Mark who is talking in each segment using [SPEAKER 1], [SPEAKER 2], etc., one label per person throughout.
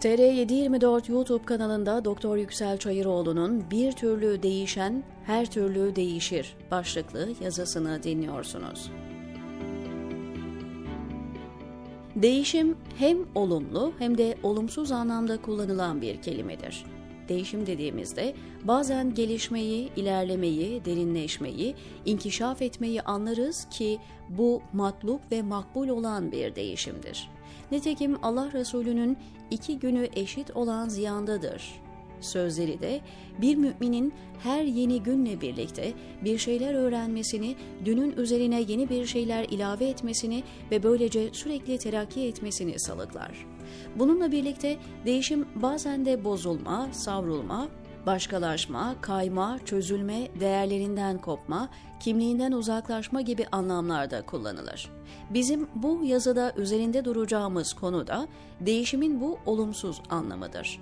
[SPEAKER 1] TR724 YouTube kanalında Doktor Yüksel Çayıroğlu'nun Bir Türlü Değişen Her Türlü Değişir başlıklı yazısını dinliyorsunuz. Değişim hem olumlu hem de olumsuz anlamda kullanılan bir kelimedir. Değişim dediğimizde bazen gelişmeyi, ilerlemeyi, derinleşmeyi, inkişaf etmeyi anlarız ki bu matlup ve makbul olan bir değişimdir. Nitekim Allah Resulü'nün iki günü eşit olan ziyandadır sözleri de bir müminin her yeni günle birlikte bir şeyler öğrenmesini, dünün üzerine yeni bir şeyler ilave etmesini ve böylece sürekli terakki etmesini salıklar. Bununla birlikte değişim bazen de bozulma, savrulma, başkalaşma, kayma, çözülme, değerlerinden kopma, kimliğinden uzaklaşma gibi anlamlarda kullanılır. Bizim bu yazıda üzerinde duracağımız konu da değişimin bu olumsuz anlamıdır.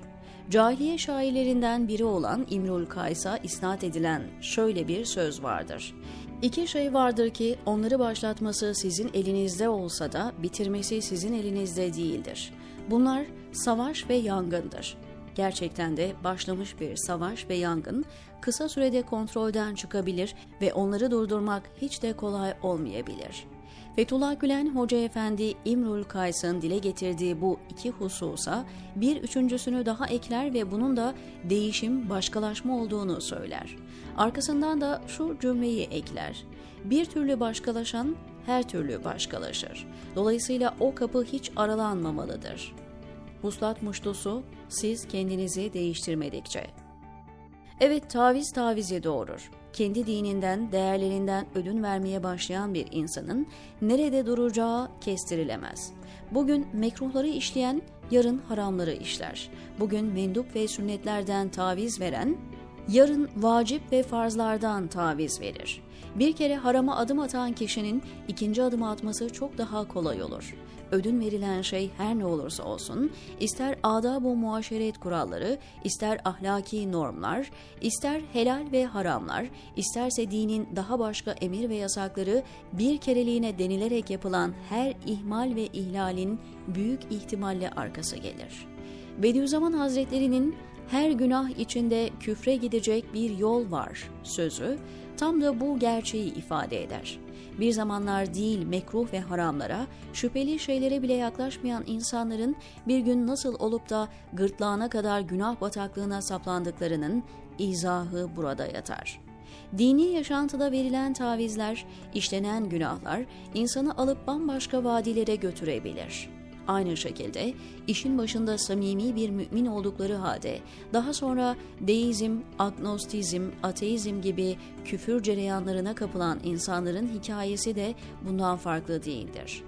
[SPEAKER 1] Cahiliye şairlerinden biri olan İmrul Kays'a isnat edilen şöyle bir söz vardır. İki şey vardır ki onları başlatması sizin elinizde olsa da bitirmesi sizin elinizde değildir. Bunlar savaş ve yangındır. Gerçekten de başlamış bir savaş ve yangın kısa sürede kontrolden çıkabilir ve onları durdurmak hiç de kolay olmayabilir.'' Fethullah Gülen Hoca Efendi İmrul Kays'ın dile getirdiği bu iki hususa bir üçüncüsünü daha ekler ve bunun da değişim, başkalaşma olduğunu söyler. Arkasından da şu cümleyi ekler. Bir türlü başkalaşan her türlü başkalaşır. Dolayısıyla o kapı hiç aralanmamalıdır. Vuslat muştusu siz kendinizi değiştirmedikçe. Evet taviz tavizi doğurur kendi dininden, değerlerinden ödün vermeye başlayan bir insanın nerede duracağı kestirilemez. Bugün mekruhları işleyen yarın haramları işler. Bugün mendup ve sünnetlerden taviz veren yarın vacip ve farzlardan taviz verir. Bir kere harama adım atan kişinin ikinci adım atması çok daha kolay olur ödün verilen şey her ne olursa olsun, ister adab-ı muaşeret kuralları, ister ahlaki normlar, ister helal ve haramlar, isterse dinin daha başka emir ve yasakları bir kereliğine denilerek yapılan her ihmal ve ihlalin büyük ihtimalle arkası gelir. Bediüzzaman Hazretleri'nin her günah içinde küfre gidecek bir yol var sözü tam da bu gerçeği ifade eder. Bir zamanlar değil mekruh ve haramlara, şüpheli şeylere bile yaklaşmayan insanların bir gün nasıl olup da gırtlağına kadar günah bataklığına saplandıklarının izahı burada yatar. Dini yaşantıda verilen tavizler, işlenen günahlar insanı alıp bambaşka vadilere götürebilir.'' Aynı şekilde işin başında samimi bir mümin oldukları halde daha sonra deizm, agnostizm, ateizm gibi küfür cereyanlarına kapılan insanların hikayesi de bundan farklı değildir.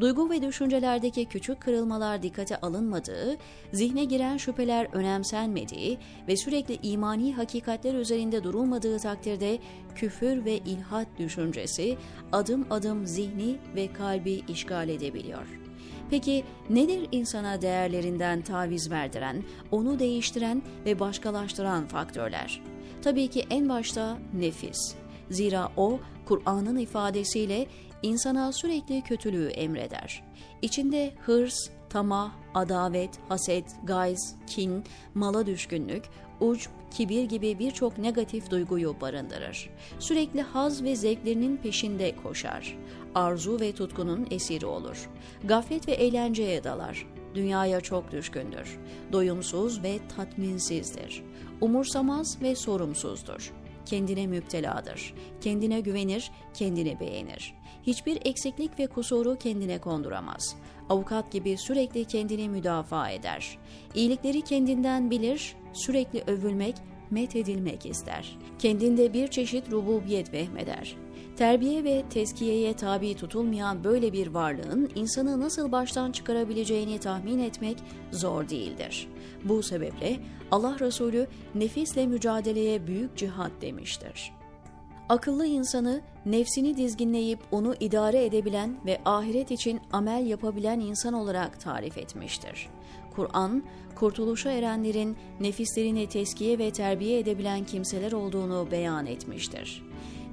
[SPEAKER 1] Duygu ve düşüncelerdeki küçük kırılmalar dikkate alınmadığı, zihne giren şüpheler önemsenmediği ve sürekli imani hakikatler üzerinde durulmadığı takdirde küfür ve ilhat düşüncesi adım adım zihni ve kalbi işgal edebiliyor.'' Peki nedir insana değerlerinden taviz verdiren, onu değiştiren ve başkalaştıran faktörler? Tabii ki en başta nefis. Zira o Kur'an'ın ifadesiyle insana sürekli kötülüğü emreder. İçinde hırs, tamah, adavet, haset, gayz, kin, mala düşkünlük, uç, kibir gibi birçok negatif duyguyu barındırır. Sürekli haz ve zevklerinin peşinde koşar. Arzu ve tutkunun esiri olur. Gaflet ve eğlenceye dalar. Dünyaya çok düşkündür. Doyumsuz ve tatminsizdir. Umursamaz ve sorumsuzdur kendine müpteladır. Kendine güvenir, kendini beğenir. Hiçbir eksiklik ve kusuru kendine konduramaz. Avukat gibi sürekli kendini müdafaa eder. İyilikleri kendinden bilir, sürekli övülmek, met edilmek ister. Kendinde bir çeşit rububiyet vehmeder. Terbiye ve tezkiyeye tabi tutulmayan böyle bir varlığın insanı nasıl baştan çıkarabileceğini tahmin etmek zor değildir. Bu sebeple Allah Resulü nefisle mücadeleye büyük cihat demiştir. Akıllı insanı nefsini dizginleyip onu idare edebilen ve ahiret için amel yapabilen insan olarak tarif etmiştir. Kur'an, kurtuluşa erenlerin nefislerini teskiye ve terbiye edebilen kimseler olduğunu beyan etmiştir.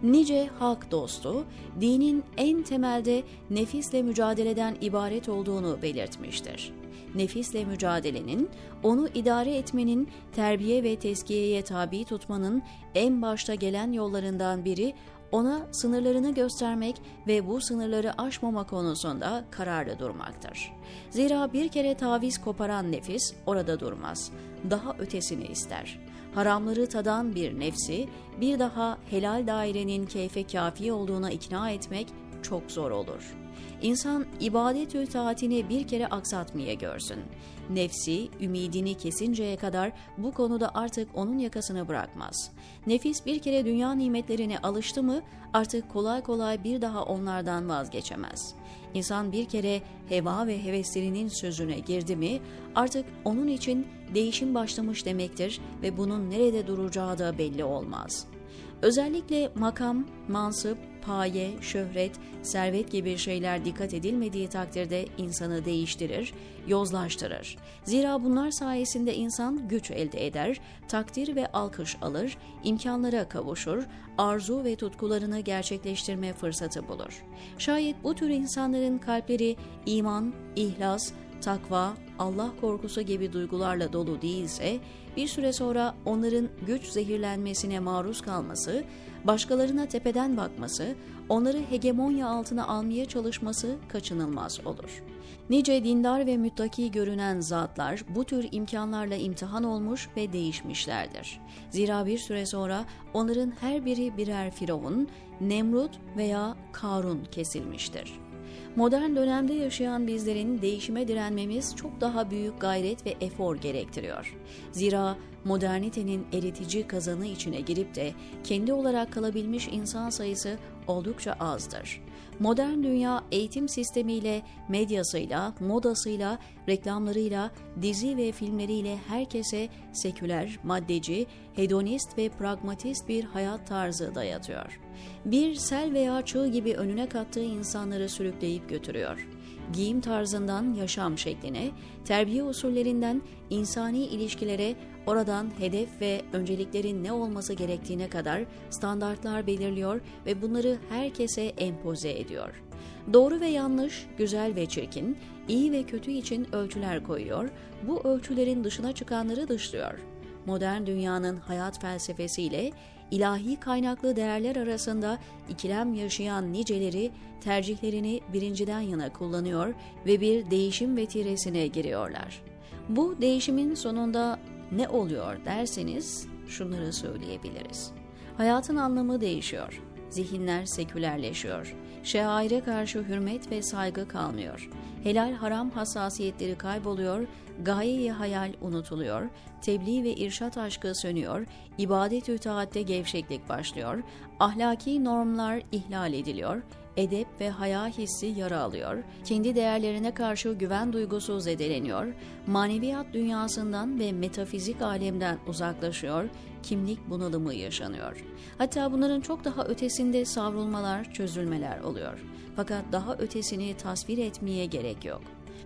[SPEAKER 1] Nice hak dostu, dinin en temelde nefisle mücadeleden ibaret olduğunu belirtmiştir. Nefisle mücadelenin, onu idare etmenin, terbiye ve teskiyeye tabi tutmanın en başta gelen yollarından biri ona sınırlarını göstermek ve bu sınırları aşmama konusunda kararlı durmaktır. Zira bir kere taviz koparan nefis orada durmaz, daha ötesini ister. Haramları tadan bir nefsi bir daha helal dairenin keyfe kafi olduğuna ikna etmek çok zor olur.'' İnsan ibadet taatini bir kere aksatmaya görsün. Nefsi, ümidini kesinceye kadar bu konuda artık onun yakasını bırakmaz. Nefis bir kere dünya nimetlerine alıştı mı artık kolay kolay bir daha onlardan vazgeçemez. İnsan bir kere heva ve heveslerinin sözüne girdi mi artık onun için değişim başlamış demektir ve bunun nerede duracağı da belli olmaz.'' Özellikle makam, mansıp, paye, şöhret, servet gibi şeyler dikkat edilmediği takdirde insanı değiştirir, yozlaştırır. Zira bunlar sayesinde insan güç elde eder, takdir ve alkış alır, imkanlara kavuşur, arzu ve tutkularını gerçekleştirme fırsatı bulur. Şayet bu tür insanların kalpleri iman, ihlas, takva, Allah korkusu gibi duygularla dolu değilse, bir süre sonra onların güç zehirlenmesine maruz kalması, başkalarına tepeden bakması, onları hegemonya altına almaya çalışması kaçınılmaz olur. Nice dindar ve müttaki görünen zatlar bu tür imkanlarla imtihan olmuş ve değişmişlerdir. Zira bir süre sonra onların her biri birer firavun, Nemrut veya Karun kesilmiştir. Modern dönemde yaşayan bizlerin değişime direnmemiz çok daha büyük gayret ve efor gerektiriyor. Zira modernitenin eritici kazanı içine girip de kendi olarak kalabilmiş insan sayısı oldukça azdır. Modern dünya eğitim sistemiyle, medyasıyla, modasıyla, reklamlarıyla, dizi ve filmleriyle herkese seküler, maddeci, hedonist ve pragmatist bir hayat tarzı dayatıyor. Bir sel veya çığ gibi önüne kattığı insanları sürükleyip götürüyor giyim tarzından yaşam şekline, terbiye usullerinden insani ilişkilere, oradan hedef ve önceliklerin ne olması gerektiğine kadar standartlar belirliyor ve bunları herkese empoze ediyor. Doğru ve yanlış, güzel ve çirkin, iyi ve kötü için ölçüler koyuyor, bu ölçülerin dışına çıkanları dışlıyor. Modern dünyanın hayat felsefesiyle ilahi kaynaklı değerler arasında ikilem yaşayan niceleri tercihlerini birinciden yana kullanıyor ve bir değişim vetiresine giriyorlar. Bu değişimin sonunda ne oluyor derseniz şunları söyleyebiliriz. Hayatın anlamı değişiyor. Zihinler sekülerleşiyor. Şeaire karşı hürmet ve saygı kalmıyor. Helal haram hassasiyetleri kayboluyor, gayeyi hayal unutuluyor, tebliğ ve irşat aşkı sönüyor, ibadet-ü taatte gevşeklik başlıyor, ahlaki normlar ihlal ediliyor, edep ve haya hissi yara alıyor, kendi değerlerine karşı güven duygusu zedeleniyor, maneviyat dünyasından ve metafizik alemden uzaklaşıyor, kimlik bunalımı yaşanıyor. Hatta bunların çok daha ötesinde savrulmalar, çözülmeler oluyor. Fakat daha ötesini tasvir etmeye gerek yok.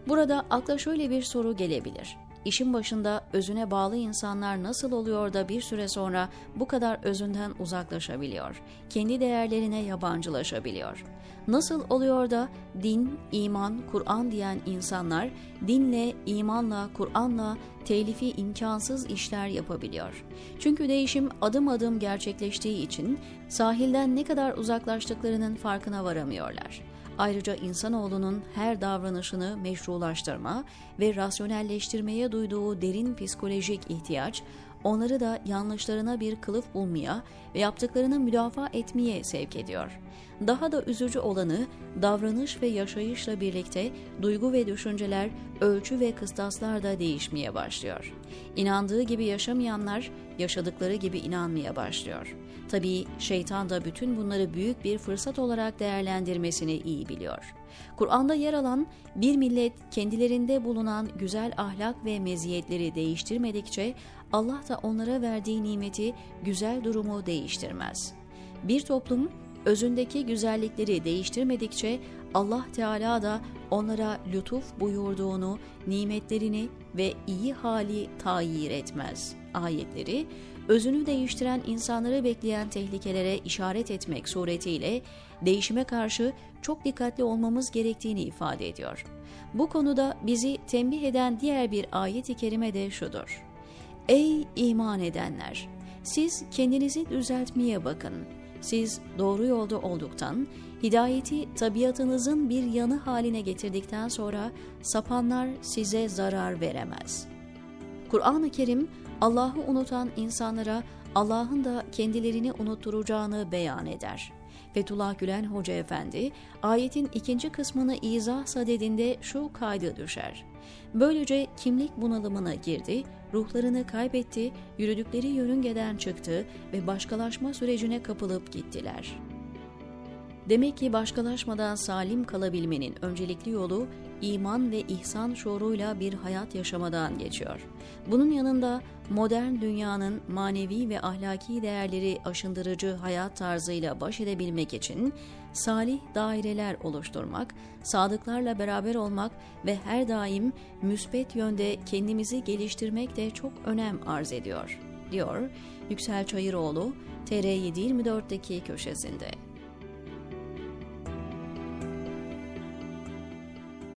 [SPEAKER 1] Burada akla şöyle bir soru gelebilir. İşin başında özüne bağlı insanlar nasıl oluyor da bir süre sonra bu kadar özünden uzaklaşabiliyor? Kendi değerlerine yabancılaşabiliyor? Nasıl oluyor da din, iman, Kur'an diyen insanlar dinle, imanla, Kur'anla telifi imkansız işler yapabiliyor? Çünkü değişim adım adım gerçekleştiği için sahilden ne kadar uzaklaştıklarının farkına varamıyorlar. Ayrıca insanoğlunun her davranışını meşrulaştırma ve rasyonelleştirmeye duyduğu derin psikolojik ihtiyaç, onları da yanlışlarına bir kılıf bulmaya ve yaptıklarını müdafaa etmeye sevk ediyor. Daha da üzücü olanı davranış ve yaşayışla birlikte duygu ve düşünceler, ölçü ve kıstaslar da değişmeye başlıyor. İnandığı gibi yaşamayanlar yaşadıkları gibi inanmaya başlıyor. Tabii şeytan da bütün bunları büyük bir fırsat olarak değerlendirmesini iyi biliyor. Kur'an'da yer alan bir millet kendilerinde bulunan güzel ahlak ve meziyetleri değiştirmedikçe Allah da onlara verdiği nimeti, güzel durumu değiştirmez. Bir toplum özündeki güzellikleri değiştirmedikçe Allah Teala da onlara lütuf buyurduğunu, nimetlerini ve iyi hali tayir etmez. Ayetleri özünü değiştiren insanları bekleyen tehlikelere işaret etmek suretiyle değişime karşı çok dikkatli olmamız gerektiğini ifade ediyor. Bu konuda bizi tembih eden diğer bir ayet-i kerime de şudur. Ey iman edenler! Siz kendinizi düzeltmeye bakın. Siz doğru yolda olduktan, hidayeti tabiatınızın bir yanı haline getirdikten sonra sapanlar size zarar veremez. Kur'an-ı Kerim Allah'ı unutan insanlara Allah'ın da kendilerini unutturacağını beyan eder. Fethullah Gülen Hoca Efendi ayetin ikinci kısmını izah sadedinde şu kaydı düşer. Böylece kimlik bunalımına girdi, ruhlarını kaybetti, yürüdükleri yörüngeden çıktı ve başkalaşma sürecine kapılıp gittiler.'' Demek ki başkalaşmadan salim kalabilmenin öncelikli yolu iman ve ihsan şuuruyla bir hayat yaşamadan geçiyor. Bunun yanında modern dünyanın manevi ve ahlaki değerleri aşındırıcı hayat tarzıyla baş edebilmek için salih daireler oluşturmak, sadıklarla beraber olmak ve her daim müspet yönde kendimizi geliştirmek de çok önem arz ediyor, diyor Yüksel Çayıroğlu TR724'deki köşesinde.